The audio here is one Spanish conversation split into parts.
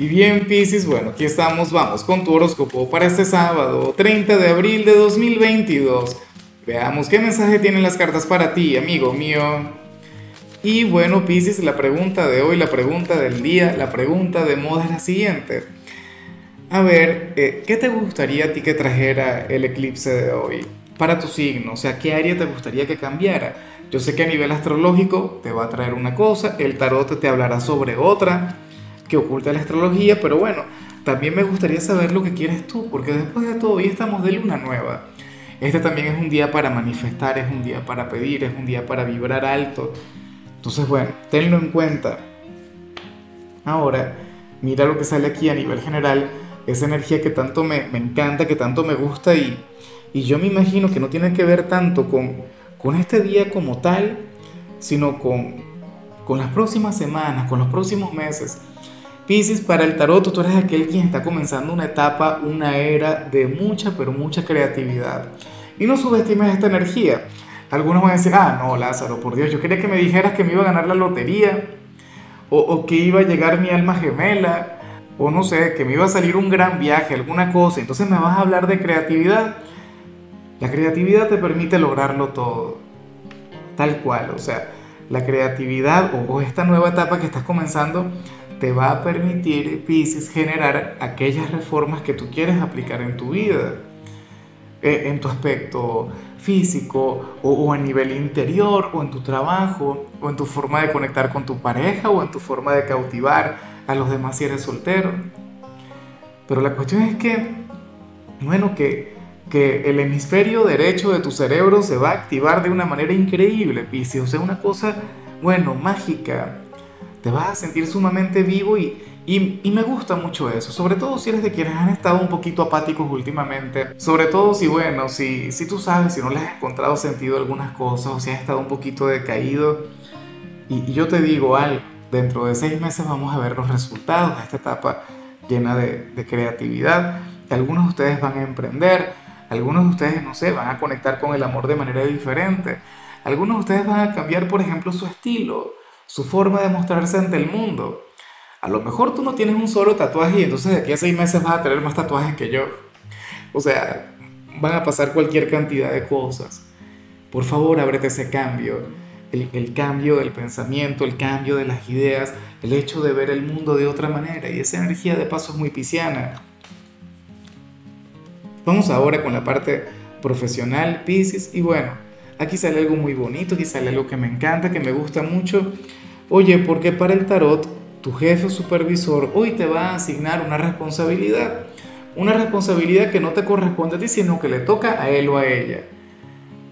Y bien, Piscis, bueno, aquí estamos, vamos con tu horóscopo para este sábado, 30 de abril de 2022. Veamos qué mensaje tienen las cartas para ti, amigo mío. Y bueno, Piscis, la pregunta de hoy, la pregunta del día, la pregunta de moda es la siguiente. A ver, eh, ¿qué te gustaría a ti que trajera el eclipse de hoy para tu signo? O sea, ¿qué área te gustaría que cambiara? Yo sé que a nivel astrológico te va a traer una cosa, el tarot te hablará sobre otra que oculta la astrología, pero bueno, también me gustaría saber lo que quieres tú, porque después de todo hoy estamos de luna nueva. Este también es un día para manifestar, es un día para pedir, es un día para vibrar alto. Entonces, bueno, tenlo en cuenta. Ahora, mira lo que sale aquí a nivel general, esa energía que tanto me, me encanta, que tanto me gusta y, y yo me imagino que no tiene que ver tanto con con este día como tal, sino con, con las próximas semanas, con los próximos meses. Piscis, para el tarot tú eres aquel quien está comenzando una etapa, una era de mucha, pero mucha creatividad. Y no subestimes esta energía. Algunos van a decir, ah, no, Lázaro, por Dios, yo quería que me dijeras que me iba a ganar la lotería, o, o que iba a llegar mi alma gemela, o no sé, que me iba a salir un gran viaje, alguna cosa. Entonces me vas a hablar de creatividad. La creatividad te permite lograrlo todo, tal cual, o sea, la creatividad o, esta nueva etapa que estás comenzando te va a permitir, Pisces, generar aquellas reformas que tú quieres aplicar en tu vida, eh, en tu aspecto físico o, o, a nivel interior o en tu trabajo o en tu forma de conectar con tu pareja o en tu forma de cautivar a los demás si eres soltero. Pero la cuestión es que, bueno, que que el hemisferio derecho de tu cerebro se va a activar de una manera increíble, Piscis. O sea, una cosa, bueno, mágica. Te vas a sentir sumamente vivo y, y, me gusta mucho eso. Sobre todo si eres de quienes han estado un poquito apáticos últimamente. Sobre todo si, bueno, si, si tú sabes, si no les has encontrado sentido algunas cosas o si has estado un poquito decaído. Y, yo te digo algo, dentro de seis meses vamos a ver los resultados de esta etapa llena de, de creatividad. Algunos de ustedes van a emprender, algunos de ustedes, no sé, van a conectar con el amor de manera diferente. Algunos de ustedes van a cambiar, por ejemplo, su estilo, su forma de mostrarse ante el mundo. A lo mejor tú no tienes un solo tatuaje y entonces de aquí a seis meses vas a tener más tatuajes que yo. O sea, van a pasar cualquier cantidad de cosas. Por favor, ábrete ese cambio. El, cambio del pensamiento, el cambio de las ideas, el hecho de ver el mundo de otra manera. Y esa energía de paso es muy pisciana. Vamos ahora con la parte profesional, Pisces, y bueno, aquí sale algo muy bonito, aquí sale algo que me encanta, que me gusta mucho. Oye, porque para el tarot, tu jefe supervisor hoy te va a asignar una responsabilidad, una responsabilidad que no te corresponde a ti, sino que le toca a él o a ella.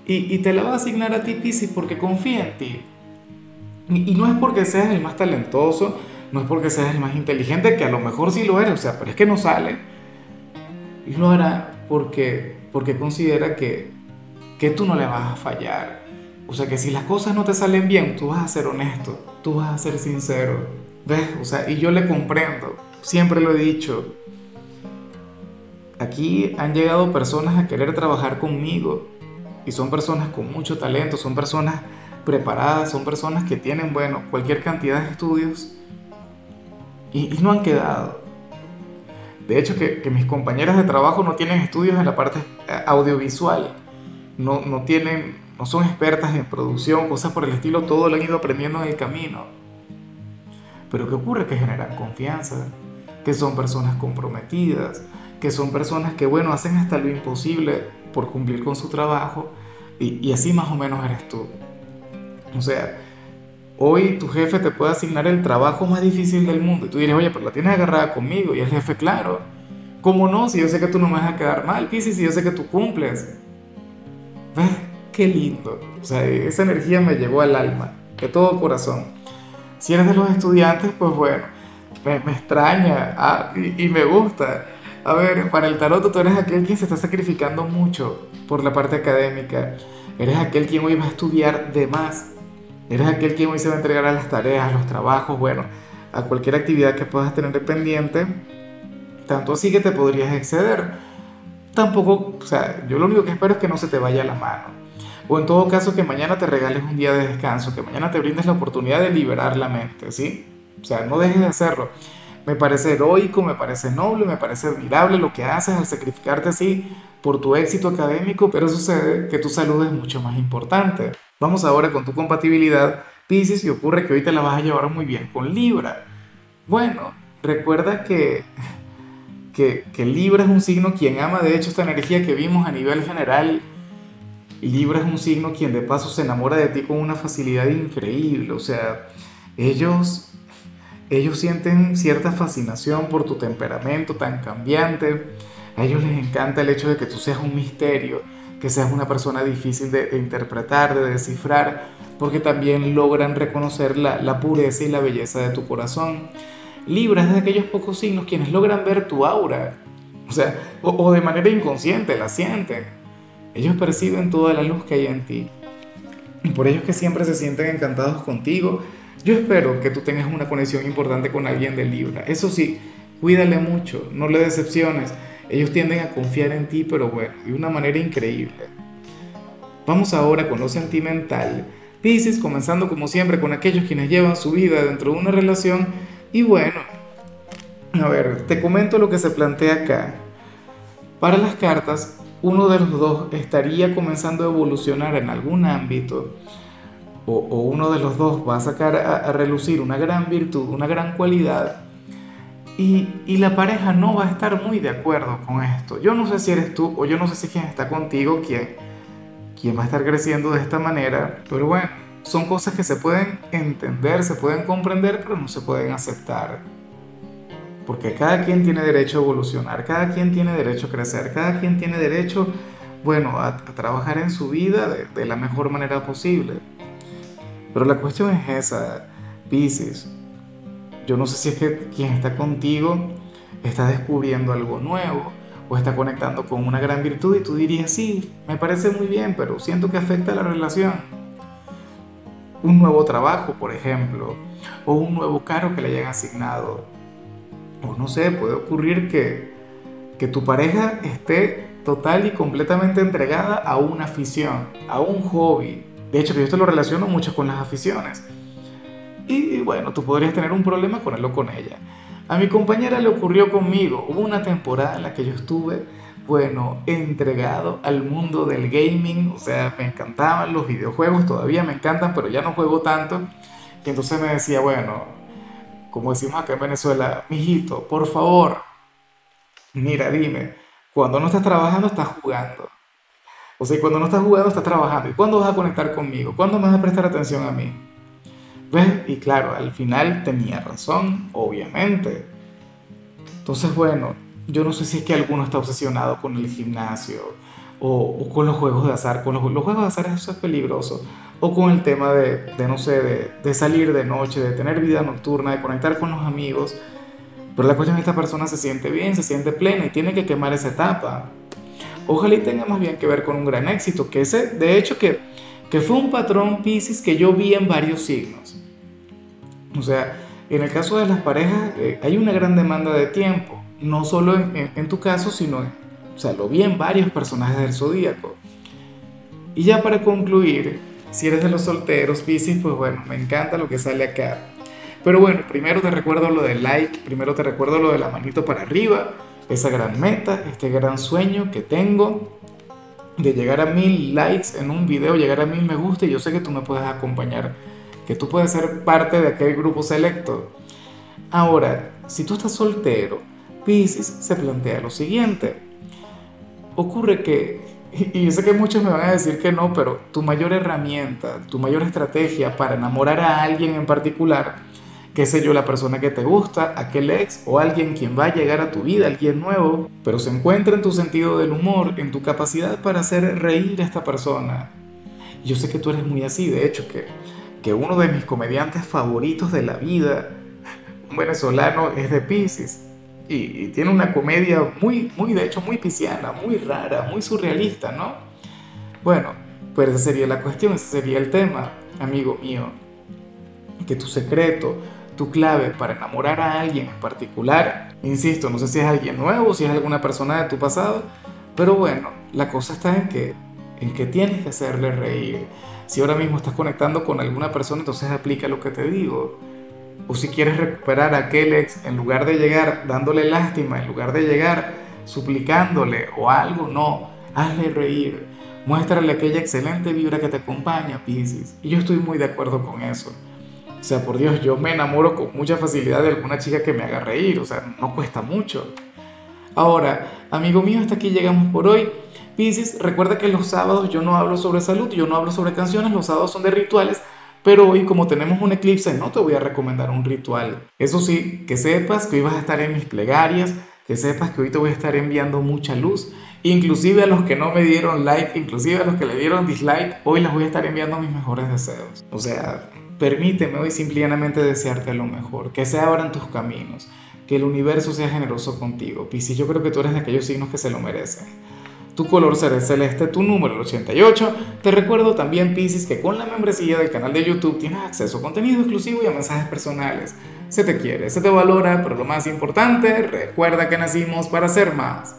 Y, y te la va a asignar a ti, Pisces, porque confía en ti. Y, y no es porque seas el más talentoso, no es porque seas el más inteligente, que a lo mejor sí lo eres, o sea, pero es que no sale. Y lo hará porque, porque considera que, que tú no le vas a fallar. O sea, que si las cosas no te salen bien, tú vas a ser honesto, tú vas a ser sincero. ¿Ves? O sea, y yo le comprendo, siempre lo he dicho. Aquí han llegado personas a querer trabajar conmigo y son personas con mucho talento, son personas preparadas, son personas que tienen, bueno, cualquier cantidad de estudios y, y no han quedado. De hecho, que, mis compañeras de trabajo no tienen estudios en la parte eh, audiovisual, no, no, tienen, no son expertas en producción, cosas por el estilo, todo lo han ido aprendiendo en el camino. Pero ¿qué ocurre? Que generan confianza, que son personas comprometidas, que son personas que, bueno, hacen hasta lo imposible por cumplir con su trabajo y, así más o menos eres tú. O sea, Hoy tu jefe te puede asignar el trabajo más difícil del mundo. Y tú dices, oye, pero la tienes agarrada conmigo. Y el jefe, claro. ¿Cómo no? Si yo sé que tú no me vas a quedar mal, Pisces, si yo sé que tú cumples. ¿Ves? Qué lindo. O sea, esa energía me llegó al alma, de todo corazón. Si eres de los estudiantes, pues bueno, me, extraña ah, y, y me gusta. A ver, para el tarot tú eres aquel quien se está sacrificando mucho por la parte académica. Eres aquel quien hoy va a estudiar de más Eres aquel quien hoy se va a entregar a las tareas, a los trabajos, bueno, a cualquier actividad que puedas tener pendiente, tanto así que te podrías exceder. Tampoco, o sea, yo lo único que espero es que no se te vaya la mano. O en todo caso que mañana te regales un día de descanso, que mañana te brindes la oportunidad de liberar la mente, ¿sí? O sea, no dejes de hacerlo. me parece heroico, me parece noble, me parece admirable lo que haces al sacrificarte así por tu éxito académico, pero sucede que tu salud es mucho más importante. Vamos ahora con tu compatibilidad, Pisces, y ocurre que hoy te la vas a llevar muy bien con Libra. Bueno, recuerda que, que, que Libra es un signo quien ama de hecho esta energía que vimos a nivel general. Libra es un signo quien de paso se enamora de ti con una facilidad increíble, o sea, ellos ellos sienten cierta fascinación por tu temperamento tan cambiante. A ellos les encanta el hecho de que tú seas un misterio, que seas una persona difícil de, interpretar, de descifrar, porque también logran reconocer la, pureza y la belleza de tu corazón. Libra es de aquellos pocos signos quienes logran ver tu aura, o sea, o de manera inconsciente la sienten. Ellos perciben toda la luz que hay en ti. Y por ellos que siempre se sienten encantados contigo, yo espero que tú tengas una conexión importante con alguien de Libra. Eso sí, cuídale mucho, no le decepciones. Ellos tienden a confiar en ti, pero bueno, de una manera increíble. Vamos ahora con lo sentimental. Pisces, comenzando como siempre con aquellos quienes llevan su vida dentro de una relación. Y bueno, a ver, te comento lo que se plantea acá. Para las cartas, uno de los dos estaría comenzando a evolucionar en algún ámbito o, uno de los dos va a sacar a, relucir una gran virtud, una gran cualidad, y, la pareja no va a estar muy de acuerdo con esto. Yo no sé si eres tú o yo no sé si quien está contigo, quién, quién va a estar creciendo de esta manera, pero bueno, son cosas que se pueden entender, se pueden comprender, pero no se pueden aceptar. Porque cada quien tiene derecho a evolucionar, cada quien tiene derecho a crecer, cada quien tiene derecho, bueno, a, trabajar en su vida de, de la mejor manera posible. Pero la cuestión es esa, Pisces. Yo no sé si es que quien está contigo está descubriendo algo nuevo o está conectando con una gran virtud y tú dirías, sí, me parece muy bien, pero siento que afecta a la relación. Un nuevo trabajo, por ejemplo, o un nuevo carro que le hayan asignado. O no sé, puede ocurrir que, que tu pareja esté total y completamente entregada a una afición, a un hobby, de hecho, yo esto lo relaciono mucho con las aficiones. Y bueno, tú podrías tener un problema con él o con ella. A mi compañera le ocurrió conmigo. Hubo una temporada en la que yo estuve, bueno, entregado al mundo del gaming. O sea, me encantaban los videojuegos, todavía me encantan, pero ya no juego tanto. Y entonces me decía, bueno, como decimos acá en Venezuela, mijito, por favor, mira, dime, cuando no estás trabajando, estás jugando. O sea, cuando no estás jugando, estás trabajando. ¿Y cuándo vas a conectar conmigo? ¿Cuándo me vas a prestar atención a mí? ¿Ves? Y claro, al final tenía razón, obviamente. Entonces, bueno, yo no sé si es que alguno está obsesionado con el gimnasio o, con los juegos de azar. Con los, juegos de azar eso es peligroso. O con el tema de, de no sé, de, de, salir de noche, de tener vida nocturna, de conectar con los amigos. Pero la cuestión es que esta persona se siente bien, se siente plena y tiene que quemar esa etapa ojalá y tenga más bien que ver con un gran éxito, que ese, de hecho, que, que fue un patrón Pisces que yo vi en varios signos. O sea, en el caso de las parejas eh, hay una gran demanda de tiempo, no solo en, tu caso, sino, o sea, lo vi en varios personajes del zodíaco. Y ya para concluir, si eres de los solteros, Pisces, pues bueno, me encanta lo que sale acá. Pero bueno, primero te recuerdo lo del like, primero te recuerdo lo de la manito para arriba, esa gran meta, este gran sueño que tengo de llegar a mil likes en un video, llegar a mil me gusta y yo sé que tú me puedes acompañar, que tú puedes ser parte de aquel grupo selecto. Ahora, si tú estás soltero, Pisces se plantea lo siguiente. Ocurre que, y yo sé que muchos me van a decir que no, pero tu mayor herramienta, tu mayor estrategia para enamorar a alguien en particular qué sé yo, la persona que te gusta, aquel ex o alguien quien va a llegar a tu vida, alguien nuevo, pero se encuentra en tu sentido del humor, en tu capacidad para hacer reír a esta persona. Yo sé que tú eres muy así, de hecho, que, que uno de mis comediantes favoritos de la vida, un venezolano, es de Pisces. Y, tiene una comedia muy, muy, de hecho, muy pisciana, muy rara, muy surrealista, ¿no? Bueno, pues esa sería la cuestión, ese sería el tema, amigo mío. Que tu secreto, tu clave para enamorar a alguien en particular. Insisto, no sé si es alguien nuevo, si es alguna persona de tu pasado, pero bueno, la cosa está en que, en que tienes que hacerle reír. Si ahora mismo estás conectando con alguna persona, entonces aplica lo que te digo. O si quieres recuperar a aquel ex, en lugar de llegar dándole lástima, en lugar de llegar suplicándole o algo, no, hazle reír, muéstrale aquella excelente vibra que te acompaña, Pisces. Y yo estoy muy de acuerdo con eso. O sea, por Dios, yo me enamoro con mucha facilidad de alguna chica que me haga reír, o sea, no cuesta mucho. Ahora, amigo mío, hasta aquí llegamos por hoy. Pisces, recuerda que los sábados yo no hablo sobre salud, yo no hablo sobre canciones, los sábados son de rituales, pero hoy como tenemos un eclipse no te voy a recomendar un ritual. Eso sí, que sepas que hoy vas a estar en mis plegarias, que sepas que hoy te voy a estar enviando mucha luz, inclusive a los que no me dieron like, inclusive a los que le dieron dislike, hoy les voy a estar enviando mis mejores deseos. O sea, permíteme hoy simplemente desearte lo mejor, que se abran tus caminos, que el universo sea generoso contigo. Piscis, yo creo que tú eres de aquellos signos que se lo merecen. Tu color será celeste, tu número el 88. Te recuerdo también, Piscis, que con la membresía del canal de YouTube tienes acceso a contenido exclusivo y a mensajes personales. Se te quiere, se te valora, pero lo más importante, recuerda que nacimos para ser más.